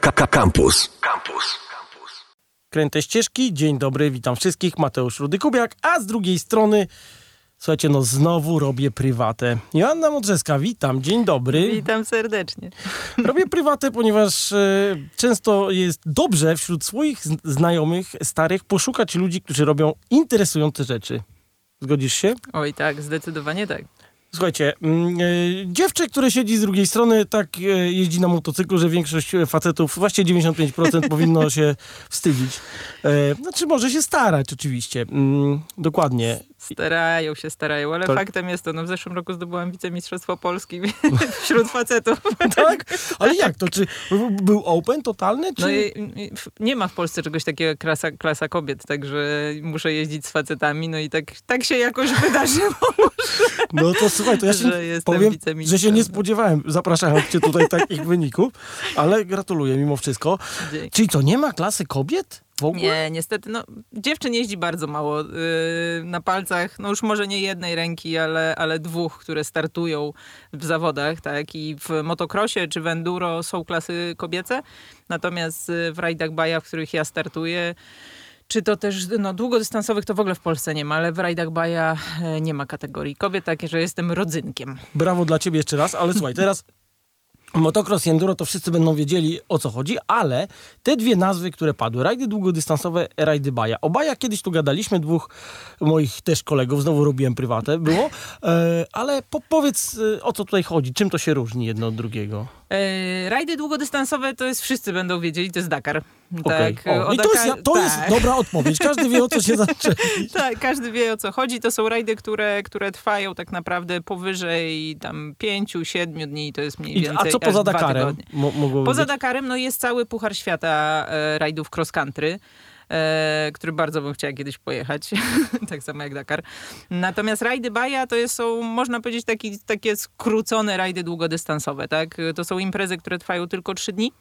Campus. Campus. Kręte ścieżki, dzień dobry, witam wszystkich, Mateusz Rudy-Kubiak, a z drugiej strony, słuchajcie, no znowu robię prywatę. Joanna Modrzeska, witam, dzień dobry. Witam serdecznie. Robię prywatę, ponieważ e, często jest dobrze wśród swoich znajomych, starych, poszukać ludzi, którzy robią interesujące rzeczy. Zgodzisz się? Oj tak, zdecydowanie tak. Słuchajcie, mm, e, dziewczę, które siedzi z drugiej strony, tak e, jeździ na motocyklu, że większość e, facetów, właściwie 95% powinno się wstydzić. Znaczy może się starać oczywiście, Mm, dokładnie. Starają się, starają, ale To- faktem jest to, no w zeszłym roku zdobyłam wicemistrzostwo Polski wśród facetów. Tak? Ale jak to? Czy był open totalny? Czy... No i, nie ma w Polsce czegoś takiego jak klasa, klasa kobiet, także muszę jeździć z facetami, no i tak, tak się jakoś wydarzyło, No to słuchaj, to ja się że powiem, że się nie spodziewałem, zapraszając cię tutaj takich wyników, ale gratuluję mimo wszystko. Dzięki. Czyli to nie ma klasy kobiet w ogóle? Nie, niestety, no dziewczyn jeździ bardzo mało. Yy, na palcach, no już może nie jednej ręki, ale, ale dwóch, które startują w zawodach, tak? I w motocrossie czy w enduro są klasy kobiece, natomiast y, w rajdach baja, w których ja startuję, czy to też, no długodystansowych to w ogóle w Polsce nie ma, ale w rajdach baja e, nie ma kategorii kobiet, takie, że jestem rodzynkiem. Brawo dla ciebie jeszcze raz, ale słuchaj, teraz motocross i enduro to wszyscy będą wiedzieli o co chodzi, ale te dwie nazwy, które padły, rajdy długodystansowe, rajdy baja. O bajach kiedyś tu gadaliśmy, dwóch moich też kolegów, znowu robiłem prywatę, było, e, ale po, powiedz e, o co tutaj chodzi, czym to się różni jedno od drugiego. E, rajdy długodystansowe to jest, wszyscy będą wiedzieli, to jest Dakar. Tak, O, o I to, jest, to jest tak. dobra odpowiedź, każdy wie o co się zaczęli. Tak, każdy wie o co chodzi. To są rajdy, które, które trwają tak naprawdę powyżej tam pięciu, siedmiu dni, to jest mniej I, więcej a co poza Dakarem mo, Poza być? Dakarem no jest cały Puchar Świata e, rajdów cross country. E, który bardzo bym chciała kiedyś pojechać, tak samo jak Dakar. Natomiast rajdy Baja to jest, są, można powiedzieć, taki, takie skrócone rajdy długodystansowe. Tak? To są imprezy, które trwają tylko trzy dni.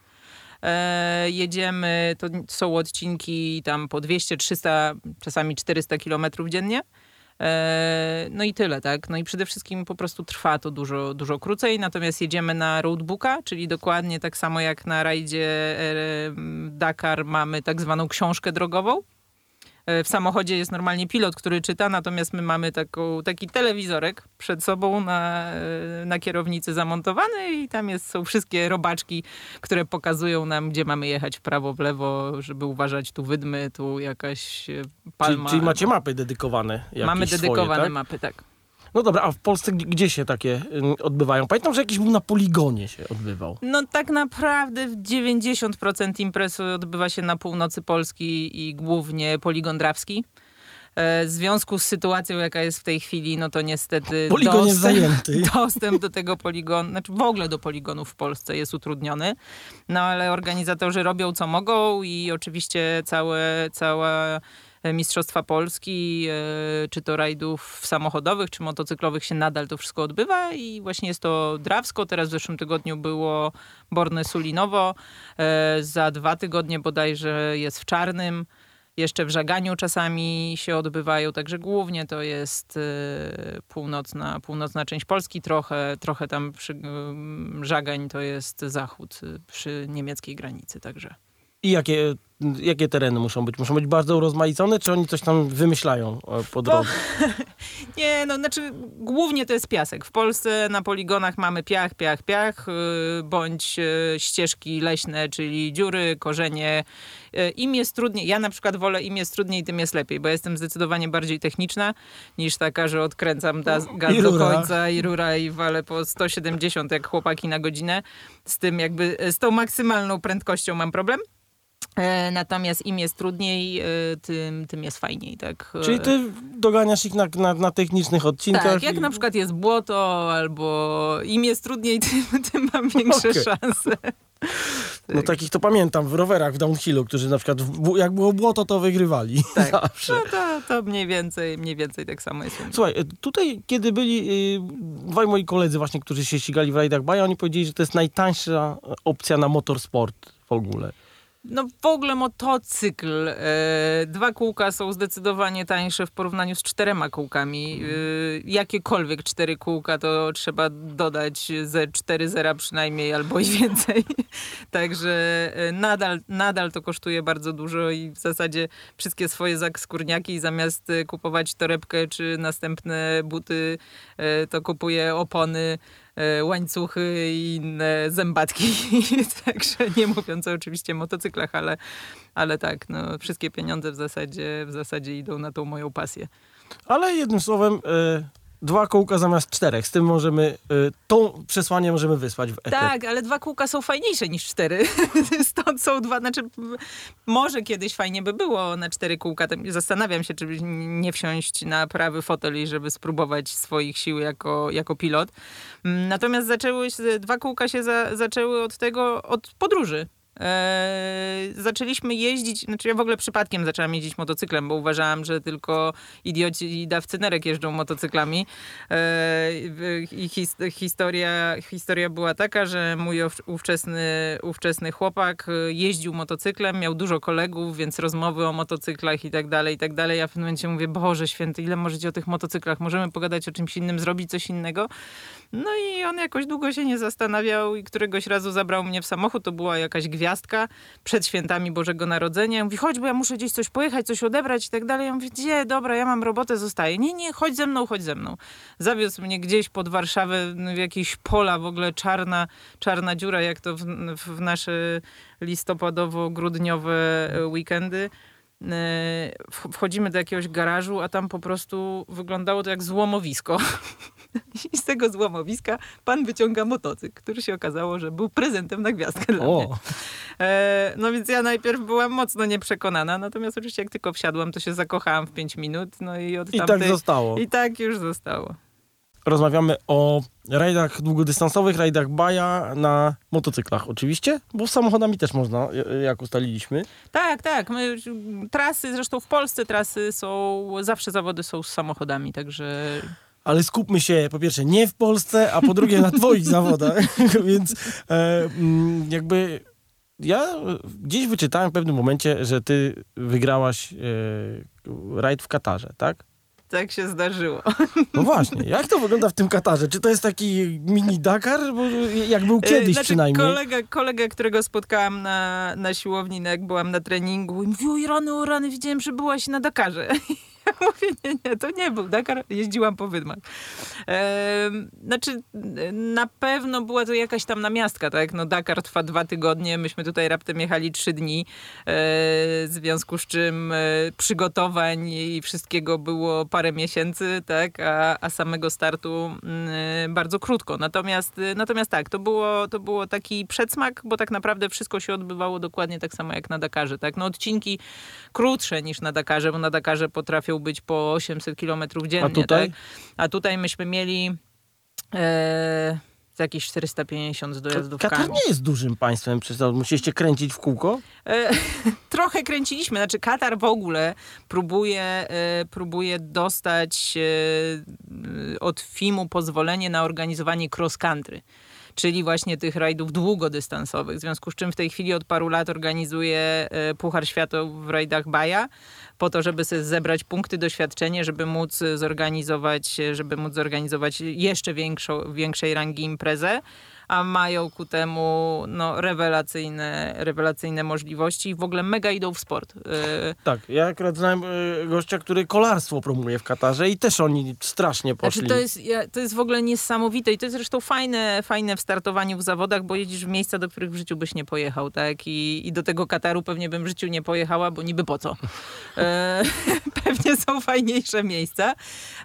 E, jedziemy, to są odcinki tam po 200, 300, czasami 400 kilometrów dziennie. E, No i tyle, tak? No i przede wszystkim po prostu trwa to dużo, dużo krócej, natomiast jedziemy na roadbooka, czyli dokładnie tak samo jak na rajdzie e, Dakar mamy tak zwaną książkę drogową. E, W samochodzie jest normalnie pilot, który czyta, natomiast my mamy taką, taki telewizorek przed sobą na, e, na kierownicy zamontowany i tam jest, są wszystkie robaczki, które pokazują nam, gdzie mamy jechać w prawo, w lewo, żeby uważać tu wydmy, tu jakaś e, Czyli, palma. czyli macie mapy dedykowane Mamy swoje, dedykowane tak? mapy, tak. No dobra, a w Polsce gdzie się takie y, odbywają? Pamiętam, że jakiś był na poligonie się odbywał. No tak naprawdę w 90% imprez odbywa się na północy Polski i głównie poligon drawski. E, W związku z sytuacją, jaka jest w tej chwili, no to niestety Poligon jest zajęty. dostęp do tego poligonu, znaczy w ogóle do poligonów w Polsce jest utrudniony. No ale organizatorzy robią co mogą i oczywiście całe, cała Mistrzostwa Polski, e, czy to rajdów samochodowych, czy motocyklowych się nadal to wszystko odbywa i właśnie jest to Drawsko, teraz w zeszłym tygodniu było Borne Sulinowo, e, za dwa tygodnie bodajże jest w Czarnym, jeszcze w Żaganiu czasami się odbywają, także głównie to jest e, północna, północna część Polski, trochę, trochę tam przy Żagań to jest zachód e, przy niemieckiej granicy, także. I jakie, jakie tereny muszą być? Muszą być bardzo urozmaicone, czy oni coś tam wymyślają e, po drodze? Nie, no znaczy głównie to jest piasek. W Polsce na poligonach mamy piach, piach, piach, yy, bądź yy, ścieżki leśne, czyli dziury, korzenie. Yy, Im jest trudniej, ja na przykład wolę im jest trudniej, tym jest lepiej, bo jestem zdecydowanie bardziej techniczna niż taka, że odkręcam gaz, gaz do końca i rura i walę po 170 jak chłopaki na godzinę. Z tym jakby, z tą maksymalną prędkością mam problem. E, Natomiast im jest trudniej, e, tym, tym jest fajniej, tak? Czyli ty doganiasz ich na, na, na technicznych odcinkach? Tak, jak i- na przykład jest błoto, albo im jest trudniej, tym, tym mam większe Okej. szanse. No takich to pamiętam w rowerach w downhillu, którzy na przykład w, jak było błoto, to wygrywali. Tak. Zawsze. No to, to mniej więcej, mniej więcej tak samo jest. Słuchaj, tutaj kiedy byli y, dwaj moi koledzy właśnie, którzy się ścigali w rajdach Baja, oni powiedzieli, że to jest najtańsza opcja na motorsport w ogóle. No w ogóle motocykl. E, dwa kółka są zdecydowanie tańsze w porównaniu z czterema kółkami. E, jakiekolwiek cztery kółka to trzeba dodać ze cztery zera przynajmniej albo i więcej. Także e, nadal, nadal to kosztuje bardzo dużo i w zasadzie wszystkie swoje skórniaki zamiast kupować torebkę czy następne buty to kupuję opony łańcuchy i inne zębatki. Także nie mówiąc oczywiście o motocyklach, ale, ale tak, no, wszystkie pieniądze w zasadzie, w zasadzie idą na tą moją pasję. Ale jednym słowem, y, dwa kółka zamiast czterech. Z tym możemy, y, to przesłanie możemy wysłać w eter. Tak, ale dwa kółka są fajniejsze niż cztery. Stąd są dwa, znaczy może kiedyś fajnie by było na cztery kółka. Zastanawiam się, czy nie wsiąść na prawy fotel i żeby spróbować swoich sił jako, jako pilot. Mm, natomiast zaczęły się, dwa kółka się za, zaczęły od tego, od podróży. Eee, zaczęliśmy jeździć, znaczy ja w ogóle przypadkiem zaczęłam jeździć motocyklem, bo uważałam, że tylko idioci i dawcy nerek jeżdżą motocyklami. Eee, I his, historia, historia była taka, że mój ówczesny, ówczesny chłopak jeździł motocyklem, miał dużo kolegów, więc rozmowy o motocyklach i tak dalej, i tak dalej. Ja w pewnym momencie mówię, Boże święty, ile możecie o tych motocyklach? Możemy pogadać o czymś innym, zrobić coś innego? No i on jakoś długo się nie zastanawiał i któregoś razu zabrał mnie w samochód, to była jakaś gwiazda przed świętami Bożego Narodzenia. Mówi, chodź, bo ja muszę gdzieś coś pojechać, coś odebrać i tak dalej. Ja mówię, gdzie, dobra, ja mam robotę, zostaję. Nie, nie, chodź ze mną, chodź ze mną. Zawiózł mnie gdzieś pod Warszawę w jakieś pola, w ogóle czarna, czarna dziura, jak to w, w nasze listopadowo-grudniowe weekendy e, wchodzimy do jakiegoś garażu, a tam po prostu wyglądało to jak złomowisko. I z tego złomowiska pan wyciąga motocykl, który się okazało, że był prezentem na gwiazdkę dla o. mnie. E, no więc ja najpierw byłam mocno nieprzekonana, natomiast oczywiście jak tylko wsiadłam, to się zakochałam w 5 minut. No i od I tak tamtej, tak zostało. I tak już zostało. Rozmawiamy o rajdach długodystansowych, rajdach baja na motocyklach oczywiście, bo z samochodami też można, jak ustaliliśmy. Tak, tak. My, trasy, zresztą w Polsce trasy są, zawsze zawody są z samochodami, także ale skupmy się po pierwsze nie w Polsce, a po drugie na twoich zawodach, więc e, mm, jakby ja gdzieś wyczytałem w pewnym momencie, że ty wygrałaś e, rajd w Katarze, tak? Tak się zdarzyło. No właśnie, jak to wygląda w tym Katarze? Czy to jest taki mini Dakar? Bo jak był e, kiedyś znaczy, przynajmniej. Kolega, kolega, którego spotkałam na, na siłowni, jak byłam na treningu i mówił, rany, o rany, widziałem, że byłaś na Dakarze. Mówię, nie, nie, to nie był Dakar, jeździłam po Wydmach. E, znaczy, na pewno była to jakaś tam namiastka, tak? No Dakar trwa dwa tygodnie, myśmy tutaj raptem jechali trzy dni, e, w związku z czym e, przygotowań i wszystkiego było parę miesięcy, tak? A, a samego startu mm, bardzo krótko. Natomiast, natomiast tak, to było, to było taki przedsmak, bo tak naprawdę wszystko się odbywało dokładnie tak samo jak na Dakarze, tak? No odcinki krótsze niż na Dakarze, bo na Dakarze potrafią potrafią być po 800 km dziennie. A tutaj? Tak? A tutaj myśmy mieli... E, jakieś 450 z dojazdówkami. Katar nie jest dużym państwem, przez to musieliście kręcić w kółko? E, trochę kręciliśmy, znaczy Katar w ogóle próbuje, e, próbuje dostać e, od FIM-u pozwolenie na organizowanie cross country czyli właśnie tych rajdów długodystansowych. W związku z czym w tej chwili od paru lat organizuje e, Puchar Świata w rajdach Baja po to, żeby sobie zebrać punkty, doświadczenie, żeby móc zorganizować, żeby móc zorganizować jeszcze większą, większej rangi imprezę a mają ku temu no, rewelacyjne, rewelacyjne możliwości i w ogóle mega idą w sport. Y, tak, ja akurat znałem y, gościa, który kolarstwo promuje w Katarze i też oni strasznie poszli. Znaczy to, jest, to jest w ogóle niesamowite i to jest zresztą fajne, fajne w startowaniu w zawodach, bo jedziesz w miejsca, do których w życiu byś nie pojechał, tak? I, i do tego Kataru pewnie bym w życiu nie pojechała, bo niby po co. E, pewnie są fajniejsze miejsca.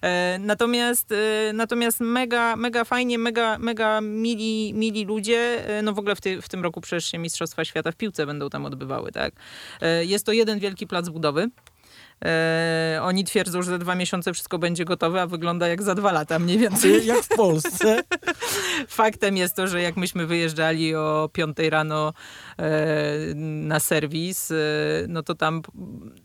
E, natomiast, e, natomiast mega, mega fajnie, mega, mega mili mili ludzie. E, no w ogóle w, ty, w tym roku przecież się Mistrzostwa Świata w piłce będą tam odbywały, tak? E, jest to jeden wielki plac budowy. E, oni twierdzą, że za dwa miesiące wszystko będzie gotowe, a wygląda jak za dwa lata mniej więcej. Jak w Polsce. Faktem jest to, że jak myśmy wyjeżdżali o piątej rano e, na serwis, e, no to tam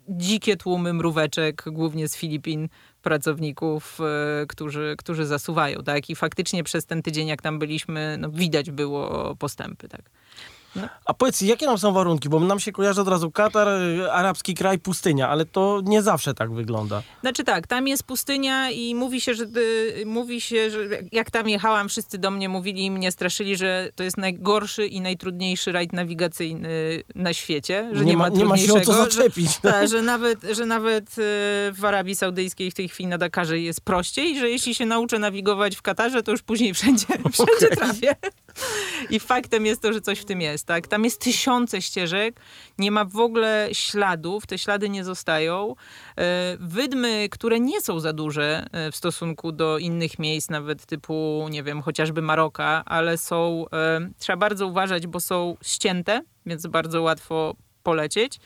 dzikie tłumy mróweczek, głównie z Filipin, pracowników, e, którzy, którzy zasuwają, tak? I faktycznie przez ten tydzień, jak tam byliśmy, no widać było postępy, tak? A powiedz, jakie tam są warunki? Bo nam się kojarzy od razu Katar, y, arabski kraj, pustynia, ale to nie zawsze tak wygląda. Znaczy tak, tam jest pustynia i mówi się, że y, mówi się, że jak tam jechałam, wszyscy do mnie mówili i mnie straszyli, że to jest najgorszy i najtrudniejszy rajd nawigacyjny na świecie, że nie, Nie ma- nie ma się o co zaczepić. Że, tak, że nawet, że nawet y, w Arabii Saudyjskiej w tej chwili na Dakarze jest prościej, że jeśli się nauczę nawigować w Katarze, to już później wszędzie, wszędzie trafię. I faktem jest to, że coś w tym jest. Tak? Tam jest tysiące ścieżek, nie ma w ogóle śladów, te ślady nie zostają. E, Wydmy, które nie są za duże e, w stosunku do innych miejsc, nawet typu, nie wiem, chociażby Maroka, ale są, e, trzeba bardzo uważać, bo są ścięte, więc bardzo łatwo polecieć.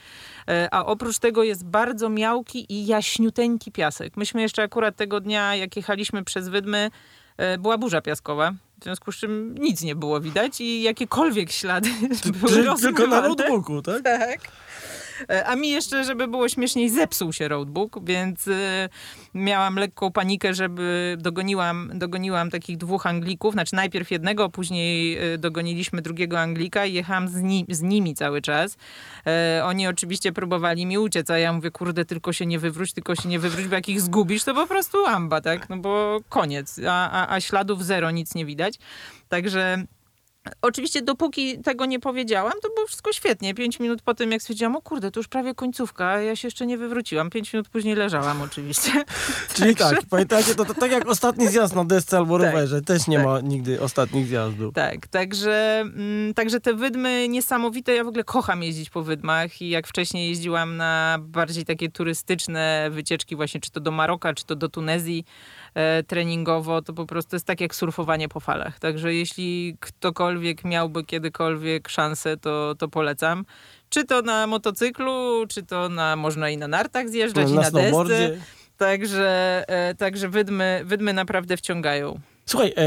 A oprócz tego jest bardzo miałki i jaśniuteńki piasek. Myśmy jeszcze akurat tego dnia, jak jechaliśmy przez Wydmy, była burza piaskowa. W związku z czym nic nie było widać i jakiekolwiek ślady były tylko na notebooku, tak? Tak. E, A mi jeszcze, żeby było śmieszniej, zepsuł się roadbook, więc e, miałam lekką panikę, żeby dogoniłam, dogoniłam takich dwóch Anglików, znaczy najpierw jednego, później e, dogoniliśmy drugiego Anglika i jechałam z, ni- z nimi cały czas. Oni oczywiście próbowali mi uciec, a ja mówię, kurde, tylko się nie wywróć, tylko się nie wywróć, bo jak ich zgubisz, to po prostu amba, tak? No bo koniec, a, a, a śladów zero, nic nie widać. Także Oczywiście dopóki tego nie powiedziałam, to było wszystko świetnie. Pięć minut po tym, jak stwierdziłam, o kurde, to już prawie końcówka, a ja się jeszcze nie wywróciłam. Pięć minut później leżałam oczywiście. Czyli tak, pamiętacie, to, to tak jak ostatni zjazd na desce albo Tak, rowerze, też nie tak. ma nigdy ostatnich zjazdów. Tak, także, mm, także te wydmy niesamowite. Ja w ogóle kocham jeździć po wydmach i jak wcześniej jeździłam na bardziej takie turystyczne wycieczki właśnie, czy to do Maroka, czy to do Tunezji treningowo, to po prostu jest tak jak surfowanie po falach. Także jeśli ktokolwiek miałby kiedykolwiek szansę, to, to polecam. Czy to na motocyklu, czy to na, można i na nartach zjeżdżać, i na na desce. Także, e, także wydmy, wydmy naprawdę wciągają. Słuchaj, e,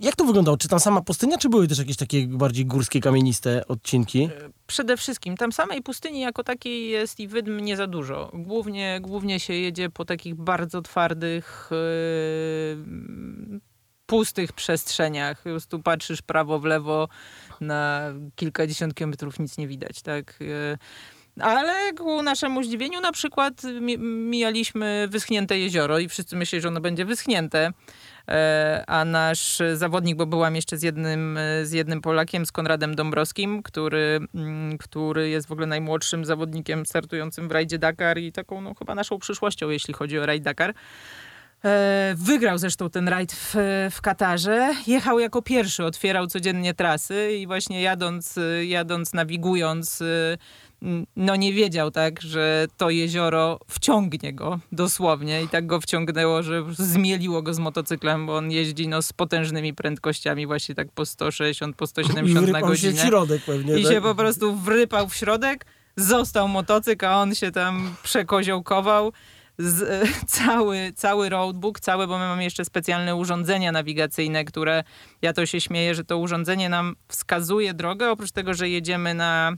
jak to wyglądało? Czy tam sama pustynia, czy były też jakieś takie bardziej górskie, kamieniste odcinki? Przede wszystkim tam samej pustyni jako takiej jest i wydm nie za dużo. Głównie, głównie się jedzie po takich bardzo twardych, yy, pustych przestrzeniach. Po prostu patrzysz prawo, w lewo, na kilkadziesiąt kilometrów nic nie widać, tak? Ale ku naszemu zdziwieniu na przykład mi- mijaliśmy wyschnięte jezioro i wszyscy myśleli, że ono będzie wyschnięte. E, A nasz zawodnik, bo byłam jeszcze z jednym, z jednym Polakiem, z Konradem Dąbrowskim, który, mm, który jest w ogóle najmłodszym zawodnikiem startującym w rajdzie Dakar i taką no, chyba naszą przyszłością, jeśli chodzi o rajd Dakar. E, Wygrał zresztą ten rajd w, w Katarze. Jechał jako pierwszy, otwierał codziennie trasy i właśnie jadąc, jadąc nawigując, no nie wiedział tak, że to jezioro wciągnie go dosłownie i tak go wciągnęło, że zmieliło go z motocyklem, bo on jeździ no, z potężnymi prędkościami, właśnie tak po 160, po I 170 na wrypał się godzinę. w środek pewnie, I tak? się po prostu wrypał w środek, został motocykl, a on się tam przekoziołkował. Z, cały, cały roadbook, całe, bo my mamy jeszcze specjalne urządzenia nawigacyjne, które, ja to się śmieję, że to urządzenie nam wskazuje drogę, oprócz tego, że jedziemy na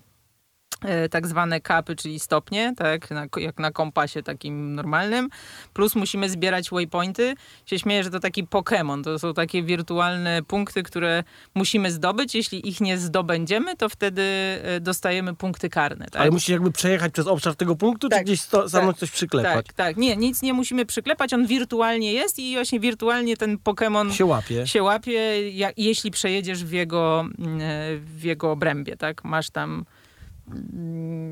tak zwane kapy, czyli stopnie, tak, na, jak na kompasie takim normalnym, plus musimy zbierać waypointy. Się śmieję, że to taki Pokémon, to są takie wirtualne punkty, które musimy zdobyć. Jeśli ich nie zdobędziemy, to wtedy e, dostajemy punkty karne. Tak? Ale musisz jakby przejechać przez obszar tego punktu, czy Tak, gdzieś sto, tak, coś przyklepać? tak, tak. Nie, nic nie musimy przyklepać, on wirtualnie jest i właśnie wirtualnie ten Pokémon Się łapie. się łapie, ja, jeśli przejedziesz w jego, mm, e, w jego obrębie, tak? Masz tam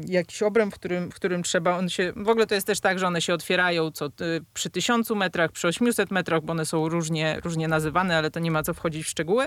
jakiś obręb, w którym, w którym trzeba, on się, w ogóle to jest też tak, że one się otwierają co, y, przy tysiącu metrach, przy 800 metrach, bo one są różnie, różnie nazywane, ale to nie ma co wchodzić w szczegóły.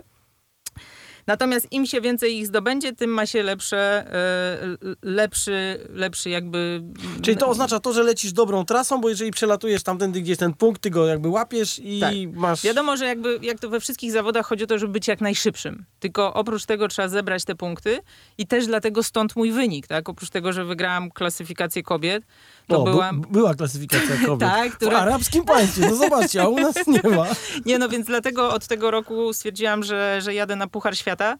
Natomiast im się więcej ich zdobędzie, tym ma się lepsze, e, lepszy, lepszy jakby... Czyli to oznacza to, że lecisz dobrą trasą, bo jeżeli przelatujesz tamtędy, gdzie jest ten punkt, ty go jakby łapiesz i Tak. masz... Wiadomo, że jakby, jak to we wszystkich zawodach chodzi o to, żeby być jak najszybszym. Tylko oprócz tego trzeba zebrać te punkty i też dlatego stąd mój wynik, tak? Oprócz tego, że wygrałam klasyfikację kobiet, to o, byłam... była klasyfikacja kobiet. Tak, W która- arabskim państwie, no zobaczcie, a u nas nie ma. Nie, no więc dlatego od tego roku stwierdziłam, że, że jadę na Puchar Świata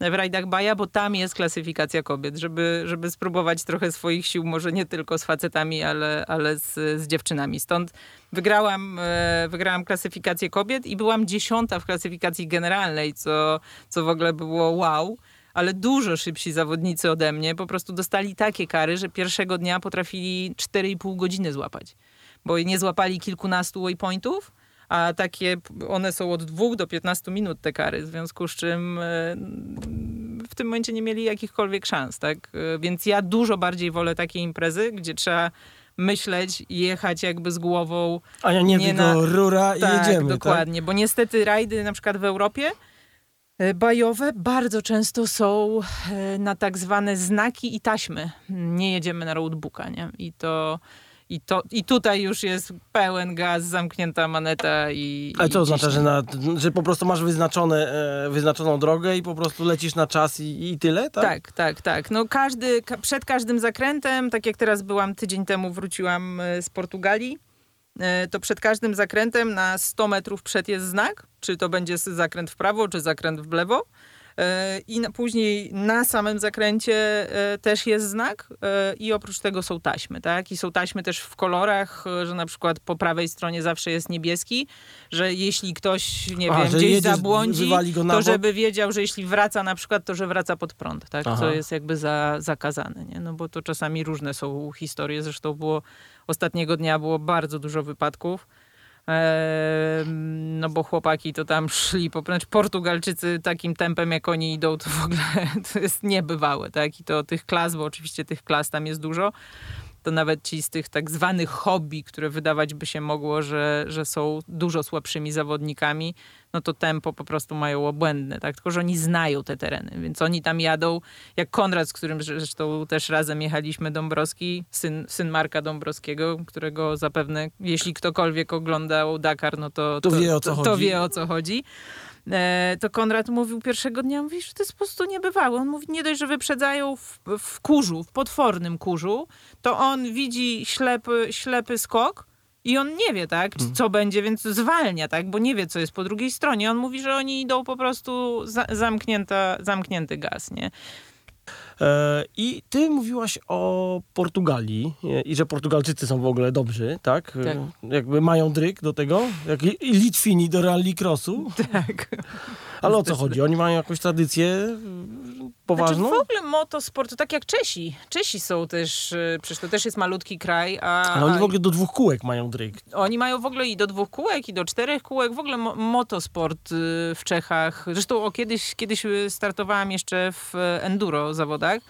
w rajdach Baja, bo tam jest klasyfikacja kobiet, żeby, żeby spróbować trochę swoich sił, może nie tylko z facetami, ale, ale z, z dziewczynami. Stąd wygrałam, e, wygrałam klasyfikację kobiet i byłam dziesiąta w klasyfikacji generalnej, co, co w ogóle było wow. Ale dużo szybsi zawodnicy ode mnie po prostu dostali takie kary, że pierwszego dnia potrafili 4,5 godziny złapać. Bo nie złapali kilkunastu waypointów, a takie one są od 2 do 15 minut te kary, w związku z czym e, w tym momencie nie mieli jakichkolwiek szans, tak? E, więc ja dużo bardziej wolę takie imprezy, gdzie trzeba myśleć, jechać jakby z głową. A ja nie, nie na... rura i tak, jedziemy. Dokładnie, tak? bo niestety rajdy na przykład w Europie bajowe bardzo często są na tak zwane znaki i taśmy. Nie jedziemy na roadbooka, nie? I to i, to, I tutaj już jest pełen gaz, zamknięta maneta i. Ale co oznacza, że, na, że po prostu masz wyznaczone, e, wyznaczoną drogę i po prostu lecisz na czas i, i tyle, tak? Tak, tak, tak. No każdy, ka przed każdym zakrętem, tak jak teraz byłam tydzień temu, wróciłam e, z Portugalii, e, to przed każdym zakrętem na 100 metrów przed jest znak, czy to będzie zakręt w prawo, czy zakręt w lewo. E, I później na samym zakręcie e, też jest znak e, i oprócz tego są taśmy, tak? I są taśmy też w kolorach, że na przykład po prawej stronie zawsze jest niebieski, że jeśli ktoś, nie A, wiem, gdzieś jedziesz, zabłądzi, to żeby wiedział, że jeśli wraca na przykład, to że wraca pod prąd, tak? Aha. Co jest jakby za, zakazane, nie? No bo to czasami różne są historie, zresztą było ostatniego dnia było bardzo dużo wypadków no bo chłopaki to tam szli, po, znaczy Portugalczycy takim tempem jak oni idą, to w ogóle to jest niebywałe, tak? I to tych klas, bo oczywiście tych klas tam jest dużo, to nawet ci z tych tak zwanych hobby, które wydawać by się mogło, że, że są dużo słabszymi zawodnikami, no to tempo po prostu mają obłędne, tak? Tylko, że oni znają te tereny, więc oni tam jadą, jak Konrad, z którym zresztą też razem jechaliśmy, Dąbrowski, syn, syn Marka Dąbrowskiego, którego zapewne, jeśli ktokolwiek oglądał Dakar, no to, to, to wie o co to. To wie o co chodzi. E, to Konrad mówił pierwszego dnia, mówi, że to jest po prostu niebywałe. On mówi, nie dość, że wyprzedzają w, w kurzu, w potwornym kurzu, to on widzi ślepy, ślepy skok, i on nie wie, tak, mhm. co będzie, więc zwalnia, tak, bo nie wie, co jest po drugiej stronie. On mówi, że oni idą po prostu za, zamknięta, zamknięty gaz, nie? E, I ty mówiłaś o Portugalii i że Portugalczycy są w ogóle dobrzy, tak? tak. Jakby mają dryk do tego, jak Litwini do rallycrossu. Tak. Ale o co chodzi? Oni mają jakąś tradycję poważną? Znaczy w ogóle motosport, to tak jak Czesi. Czesi są też, przecież to też jest malutki kraj, a... Ale oni w ogóle do dwóch kółek mają dryk. Oni mają w ogóle i do dwóch kółek, i do czterech kółek. W ogóle mo motosport w Czechach. Zresztą o, kiedyś, kiedyś startowałam jeszcze w enduro zawodach. E,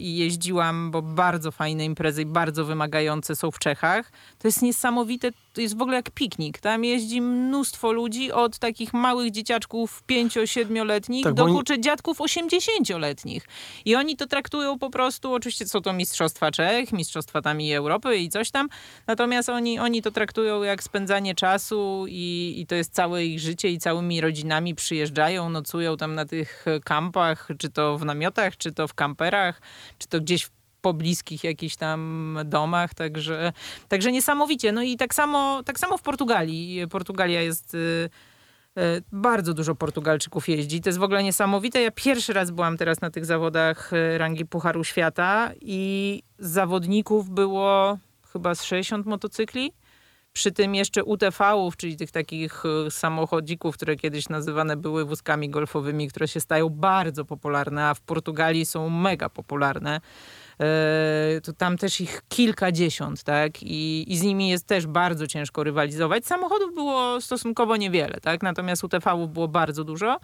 i jeździłam, bo bardzo fajne imprezy i bardzo wymagające są w Czechach. To jest niesamowite, to jest w ogóle jak piknik. Tam jeździ mnóstwo ludzi od takich małych dzieciaczków 5-7-letnich tak, do oni... kurczę dziadków 80-letnich. I oni to traktują po prostu, oczywiście są to mistrzostwa Czech, mistrzostwa tam i Europy i coś tam, natomiast oni, oni to traktują jak spędzanie czasu i, i to jest całe ich życie i całymi rodzinami przyjeżdżają, nocują tam na tych kampach, czy to w namiotach, czy to w kamperach, czy to gdzieś w pobliskich jakichś tam domach, także, także niesamowicie. No i tak samo, tak samo w Portugalii. Portugalia jest... Y, y, bardzo dużo Portugalczyków jeździ. To jest w ogóle niesamowite. Ja pierwszy raz byłam teraz na tych zawodach y, rangi Pucharu Świata i zawodników było chyba z 60 motocykli. Przy tym jeszcze UTV-ów, czyli tych takich samochodzików, które kiedyś nazywane były wózkami golfowymi, które się stają bardzo popularne, a w Portugalii są mega popularne. E, to tam też ich kilkadziesiąt, tak? I, I z nimi jest też bardzo ciężko rywalizować. Samochodów było stosunkowo niewiele, tak? Natomiast UTV-ów było bardzo dużo.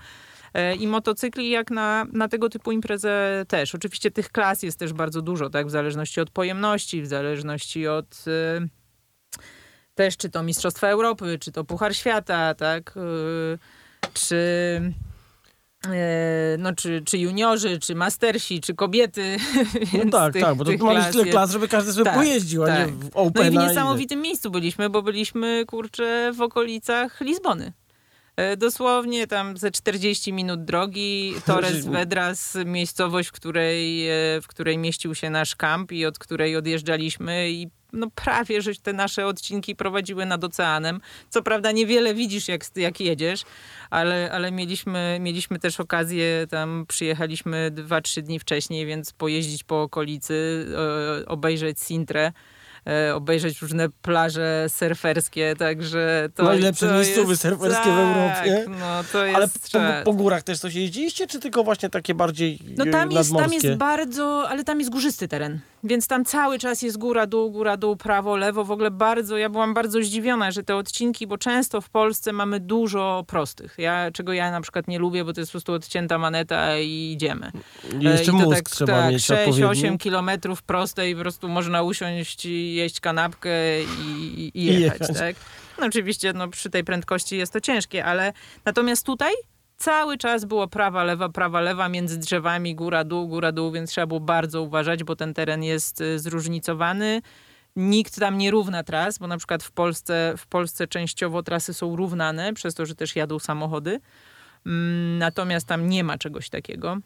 E, I motocykli jak na, na tego typu imprezę też. Oczywiście tych klas jest też bardzo dużo, tak? W zależności od pojemności, w zależności od e, też czy to Mistrzostwa Europy, czy to Puchar Świata, tak? Czy E, no, czy, czy juniorzy, czy mastersi, czy kobiety. No tak, tych, tak, bo to ma tyle klas, żeby każdy sobie tak, pojeździł, tak. a nie tak. w Open. No i w niesamowitym miejscu byliśmy, bo byliśmy, kurczę, w okolicach Lizbony. E, dosłownie tam ze 40 minut drogi, Torres Vedras, miejscowość, w której, e, w której mieścił się nasz kamp i od której odjeżdżaliśmy i no prawie, że te nasze odcinki prowadziły nad oceanem. Co prawda niewiele widzisz, jak, jak jedziesz, ale, ale mieliśmy, mieliśmy też okazję, tam przyjechaliśmy 2-3 dni wcześniej, więc pojeździć po okolicy, e, obejrzeć Sintrę e, obejrzeć różne plaże surferskie, także to Najlepsze to miejscowy surferskie tak, w Europie. No, to jest Ale po, po górach też coś jeździliście, czy tylko właśnie takie bardziej No e, tam jest, tam jest bardzo, ale tam jest górzysty teren. Więc tam cały czas jest góra, dół, góra, dół, prawo, lewo. W ogóle bardzo, ja byłam bardzo zdziwiona, że te odcinki, bo często w Polsce mamy dużo prostych. Ja, czego ja na przykład nie lubię, bo to jest po prostu odcięta maneta i idziemy. I jeszcze E, I to tak, trzeba tak, mieć 6-8 odpowiedni. kilometrów prostej, po prostu można usiąść i jeść kanapkę i, i I jechać, jechać. tak? No oczywiście no, przy tej prędkości jest to ciężkie, ale natomiast tutaj cały czas było prawa, lewa, prawa, lewa, między drzewami, góra, dół, góra, dół, więc trzeba było bardzo uważać, bo ten teren jest y, zróżnicowany. Nikt tam nie równa tras, bo na przykład w Polsce, w Polsce częściowo trasy są równane, przez to, że też jadą samochody. Mm, Natomiast tam nie ma czegoś takiego.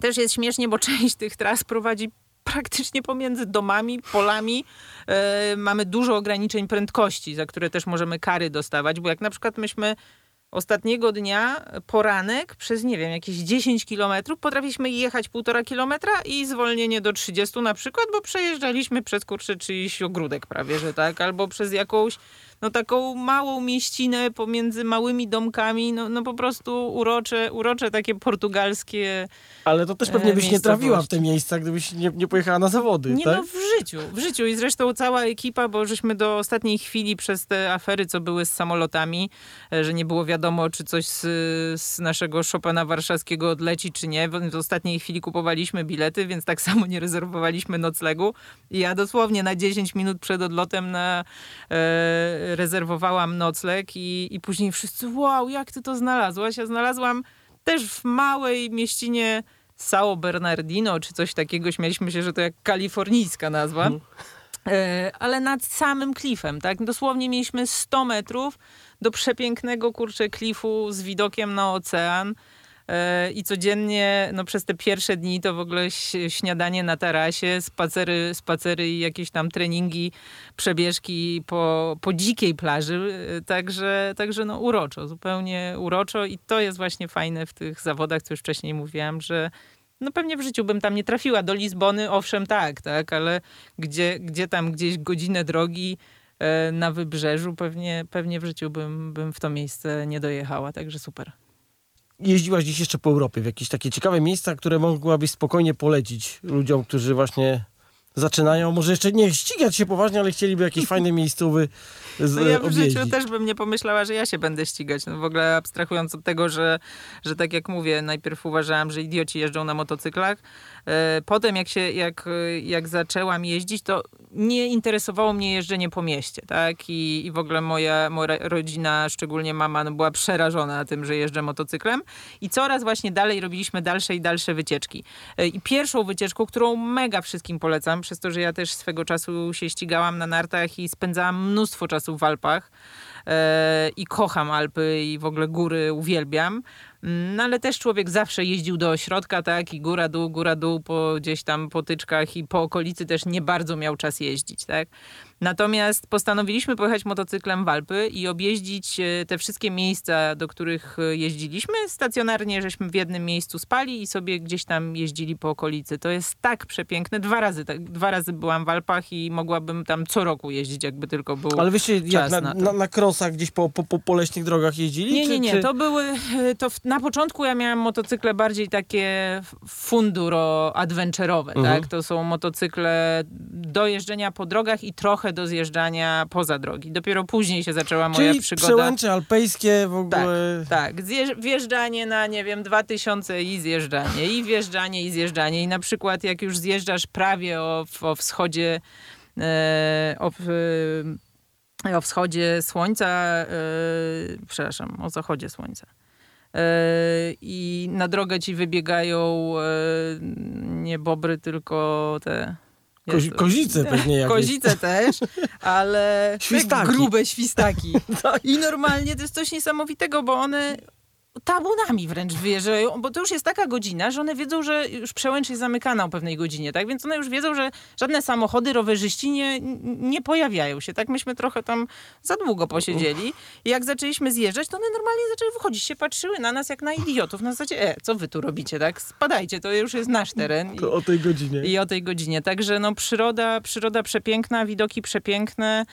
Też jest śmiesznie, bo część tych tras prowadzi praktycznie pomiędzy domami, polami. E, mamy dużo ograniczeń prędkości, za które też możemy kary dostawać, bo jak na przykład myśmy ostatniego dnia poranek przez, nie wiem, jakieś 10 kilometrów potrafiliśmy jechać półtora kilometra i zwolnienie do 30 na przykład, bo przejeżdżaliśmy przez kurczę czyjś ogródek prawie, że tak, albo przez jakąś no taką małą mieścinę pomiędzy małymi domkami, no, no po prostu urocze, urocze takie portugalskie Ale to też pewnie byś nie trafiła w te miejsca, gdybyś nie, nie pojechała na zawody, Nie tak? no, w życiu, w życiu. I zresztą cała ekipa, bo żeśmy do ostatniej chwili przez te afery, co były z samolotami, e, że nie było wiadomo, czy coś z, z naszego Chopina warszawskiego odleci, czy nie. W w ostatniej chwili kupowaliśmy bilety, więc tak samo nie rezerwowaliśmy noclegu. I ja dosłownie na 10 minut przed odlotem na, e, rezerwowałam nocleg i, i później wszyscy, wow, jak ty to znalazłaś? Ja znalazłam też w małej mieścinie Sao Bernardino, czy coś takiego. Śmialiśmy się, że to jak kalifornijska nazwa. E, ale nad samym klifem, tak? Dosłownie mieliśmy 100 metrów do przepięknego, kurczę, klifu z widokiem na ocean. E, I codziennie, no przez te pierwsze dni to w ogóle śniadanie na tarasie, spacery, spacery i jakieś tam treningi, przebieżki po, po dzikiej plaży. E, Także, także no uroczo, zupełnie uroczo i to jest właśnie fajne w tych zawodach, co już wcześniej mówiłam, że no pewnie w życiu bym tam nie trafiła. Do Lizbony owszem tak, tak, ale gdzie, gdzie tam gdzieś godzinę drogi e, na wybrzeżu, pewnie, pewnie w życiu bym, bym w to miejsce nie dojechała, także super. Jeździłaś dziś jeszcze po Europie w jakieś takie ciekawe miejsca, które mogłabyś spokojnie polecić ludziom, którzy właśnie zaczynają, może jeszcze nie ścigać się poważnie, ale chcieliby jakiś fajny miejscowy z, No ja w objeździć. życiu też bym nie pomyślała, że ja się będę ścigać. No w ogóle abstrahując od tego, że, że tak jak mówię, najpierw uważałam, że idioci jeżdżą na motocyklach. E, Potem jak się, jak, jak zaczęłam jeździć, to nie interesowało mnie jeżdżenie po mieście, tak? I, i w ogóle moja, moja rodzina, szczególnie mama, no była przerażona tym, że jeżdżę motocyklem. I coraz właśnie dalej robiliśmy dalsze i dalsze wycieczki. E, I pierwszą wycieczką, którą mega wszystkim polecam, przez to, że ja też swego czasu się ścigałam na nartach i spędzałam mnóstwo czasu w Alpach e, i kocham Alpy i w ogóle góry uwielbiam. No ale też człowiek zawsze jeździł do ośrodka, tak, i góra, dół, góra, dół, po gdzieś tam potyczkach i po okolicy też nie bardzo miał czas jeździć, tak. Natomiast postanowiliśmy pojechać motocyklem w Alpy i objeździć e, te wszystkie miejsca, do których e, jeździliśmy. Stacjonarnie żeśmy w jednym miejscu spali i sobie gdzieś tam jeździli po okolicy. To jest tak przepiękne. Dwa razy, tak, dwa razy byłam w Alpach i mogłabym tam co roku jeździć, jakby tylko był Ale wyście jak na, na na, na krosach gdzieś po, po, po, po leśnych drogach jeździli? Nie, czy, nie, nie. Czy... To były. To w, na początku ja miałam motocykle bardziej takie funduro adventurowe, Mhm. tak? To są motocykle do jeżdżenia po drogach i trochę do zjeżdżania poza drogi. Dopiero później się zaczęła moja Czyli przygoda. przełęcze alpejskie w ogóle... Tak, zjeżdż- wjeżdżanie na, nie wiem, 2000 i zjeżdżanie, i wjeżdżanie, i zjeżdżanie. I na przykład jak już zjeżdżasz prawie o, o wschodzie, e, o, e, o wschodzie słońca, e, przepraszam, o zachodzie słońca. E, I na drogę ci wybiegają e, nie bobry, tylko te... Jezu. kozice pewnie jakieś. Kozice też, ale Świstaki. grube świstaki. Tak. I normalnie to jest coś niesamowitego, bo one tabunami wręcz wyjeżdżają, bo to już jest taka godzina, że one wiedzą, że już przełęcz jest zamykana o pewnej godzinie, tak? Więc one już wiedzą, że żadne samochody, rowerzyści nie, nie pojawiają się, tak? Myśmy trochę tam za długo posiedzieli i jak zaczęliśmy zjeżdżać, to one normalnie zaczęły wychodzić, się patrzyły na nas jak na idiotów, na zasadzie, e, co wy tu robicie, tak? Spadajcie, to już jest nasz teren. I, To o tej godzinie. i o tej godzinie. Także no przyroda, przyroda przepiękna, widoki przepiękne.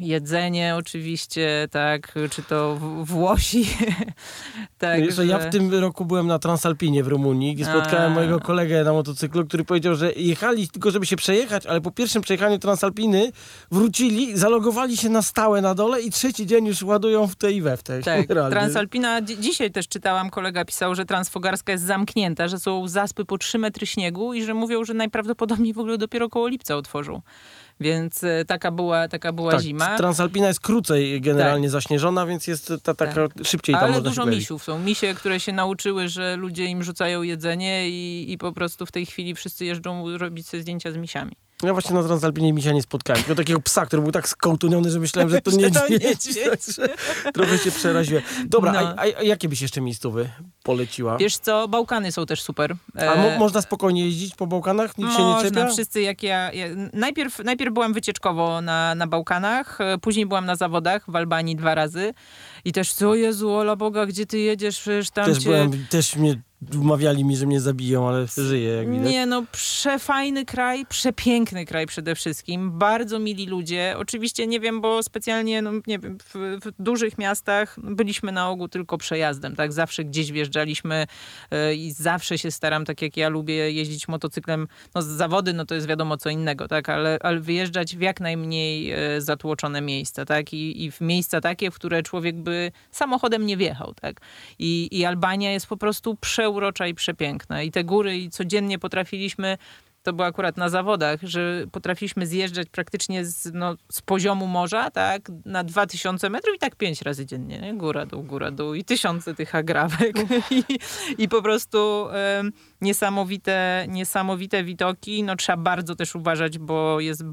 Jedzenie oczywiście, tak, czy to Włosi. tak, Że ja w tym roku byłem na Transalpinie w Rumunii, gdzie spotkałem A. mojego kolegę na motocyklu, który powiedział, że jechali tylko, żeby się przejechać, ale po pierwszym przejechaniu Transalpiny wrócili, zalogowali się na stałe na dole i trzeci dzień już ładują w te i we w te. Tak. Transalpina, dzi- dzisiaj też czytałam, kolega pisał, że Transfogarska jest zamknięta, że są zaspy po 3 metry śniegu i że mówią, że najprawdopodobniej w ogóle dopiero koło lipca otworzą. Więc e, taka była, taka była tak, zima. Transalpina jest krócej generalnie zaśnieżona, więc jest ta taka szybciej tam Ale można dużo misiów są. Misie, które się nauczyły, że ludzie im rzucają jedzenie i, i po prostu w tej chwili wszyscy jeżdżą robić sobie zdjęcia z misiami. Ja właśnie na Transalpinie misia nie spotkałem. Tylko takiego psa, który był tak skołtuniony, że myślałem, że to nie niedźwiedź. Trochę się przeraziłem. Dobra, No. a, a, a jakie byś jeszcze miejscowy poleciła? Wiesz co, Bałkany są też super. A mo- E, można spokojnie jeździć po Bałkanach? Nikt się nie Można, czepia? wszyscy jak ja, ja najpierw, najpierw byłam wycieczkowo na, na Bałkanach, e, później byłam na zawodach w Albanii dwa razy i też co Jezu, ola Boga, gdzie ty jedziesz, przecież tam Też cię... byłem, też mnie umawiali mi, że mnie zabiją, ale żyję, jak widać. Nie no, przefajny kraj, przepiękny kraj przede wszystkim, bardzo mili ludzie. Oczywiście nie wiem, bo specjalnie, no nie wiem, w, w dużych miastach byliśmy na ogół tylko przejazdem, tak? Zawsze gdzieś wjeżdżaliśmy e, i zawsze się staram, tak jak ja lubię jeździć motocyklem, no z zawody, no to jest wiadomo co innego, tak? Ale, ale wyjeżdżać w jak najmniej e, zatłoczone miejsca, tak? I, I w miejsca takie, w które człowiek by samochodem nie wjechał, tak? I, I Albania jest po prostu przeurocza i przepiękna. I te góry, i codziennie potrafiliśmy, to było akurat na zawodach, że potrafiliśmy zjeżdżać praktycznie z, no, z poziomu morza, tak, na 2000 metrów i tak pięć razy dziennie, nie? góra, dół, góra, dół i tysiące tych agrawek I, i po prostu em, niesamowite, niesamowite widoki. No trzeba bardzo też uważać, bo jest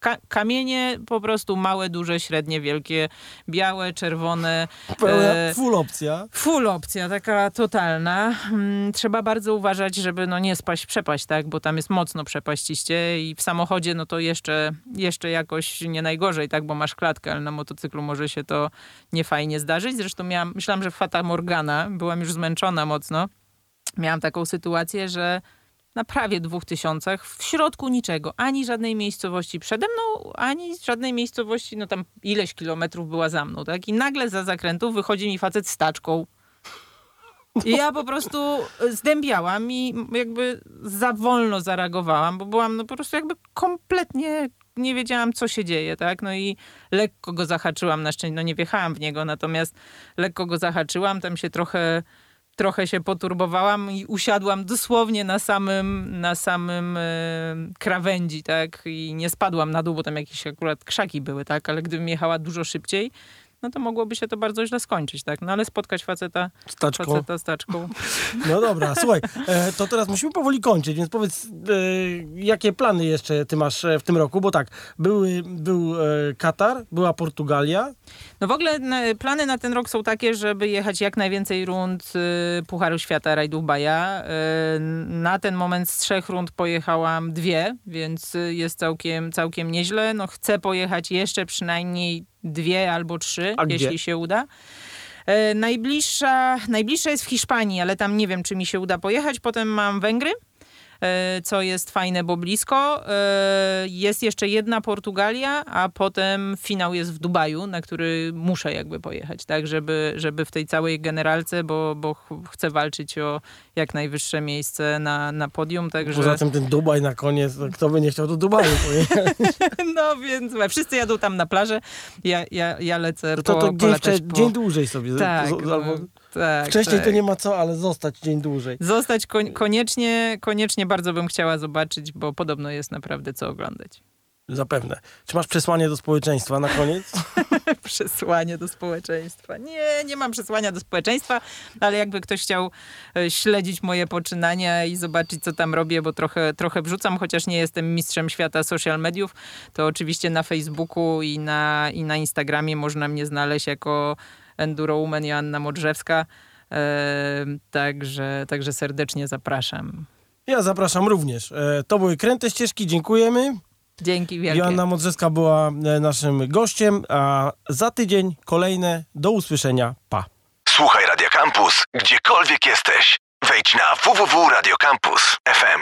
ka- kamienie po prostu małe, duże, średnie, wielkie, białe, czerwone. E, full opcja. Full opcja, taka totalna. Mm, Trzeba bardzo uważać, żeby no nie spaść, przepaść, tak? Bo tam jest mocno przepaściście i w samochodzie no to jeszcze, jeszcze jakoś nie najgorzej, tak? Bo masz klatkę, ale na motocyklu może się to niefajnie zdarzyć. Zresztą miałam, myślałam, że Fata Morgana, byłam już zmęczona mocno. Miałam taką sytuację, że na prawie dwóch tysiącach, w środku niczego, ani żadnej miejscowości przede mną, ani żadnej miejscowości, no tam ileś kilometrów była za mną, tak? I nagle za zakrętu wychodzi mi facet z taczką. I ja po prostu zdębiałam i jakby za wolno zareagowałam, bo byłam no po prostu jakby kompletnie nie wiedziałam, co się dzieje, tak? No i lekko go zahaczyłam, na szczęście, no nie wjechałam w niego, natomiast lekko go zahaczyłam, tam się trochę trochę się poturbowałam i usiadłam dosłownie na samym, na samym e, krawędzi, tak? I nie spadłam na dół, bo tam jakieś akurat krzaki były, tak? Ale gdybym jechała dużo szybciej, no to mogłoby się to bardzo źle skończyć, tak? No ale spotkać faceta, Z taczką. faceta z taczką. No dobra, słuchaj, e, to teraz musimy powoli kończyć, więc powiedz, e, jakie plany jeszcze ty masz w tym roku? Bo tak, były, był Katar, była Portugalia. No w ogóle plany na ten rok są takie, żeby jechać jak najwięcej rund y, Pucharu Świata rajdów Baja. Y, na ten moment z trzech rund pojechałam dwie, więc y, jest całkiem, całkiem nieźle. No chcę pojechać jeszcze przynajmniej dwie albo trzy, A gdzie? jeśli się uda. Najbliższa, najbliższa jest w Hiszpanii, ale tam nie wiem, czy mi się uda pojechać. Potem mam Węgry, co jest fajne, bo blisko. E, Jest jeszcze jedna Portugalia, a potem finał jest w Dubaju, na który muszę jakby pojechać, tak, żeby, żeby w tej całej generalce, bo, bo ch- chcę walczyć o jak najwyższe miejsce na, na podium, także... Poza tym ten Dubaj na koniec, no, kto by nie chciał do Dubaju pojechać? No więc wszyscy jadą tam na plażę, ja, ja, ja lecę To, po, to dzień, po... dzień dłużej sobie. Tak, z- no, albo tak, wcześniej tak. to nie ma co, ale zostać dzień dłużej. Zostać koń- koniecznie, koniecznie bardzo bym chciała zobaczyć, bo podobno jest naprawdę co oglądać. Zapewne. Czy masz przesłanie do społeczeństwa na koniec? Przesłanie do społeczeństwa. Nie, nie mam przesłania do społeczeństwa, ale jakby ktoś chciał e, śledzić moje poczynania i zobaczyć, co tam robię, bo trochę, trochę wrzucam, chociaż nie jestem mistrzem świata social mediów, to oczywiście na Facebooku i na, i na Instagramie można mnie znaleźć jako Enduro Woman Joanna Modrzewska. E, także, także serdecznie zapraszam. Ja zapraszam również. E, To były Kręte Ścieżki, dziękujemy. Dzięki wielkie. Joanna Modrzewska była e, naszym gościem, a za tydzień kolejne. Do usłyszenia. Pa. Słuchaj Radio Campus, gdziekolwiek jesteś. Wejdź na www.radiocampus.fm.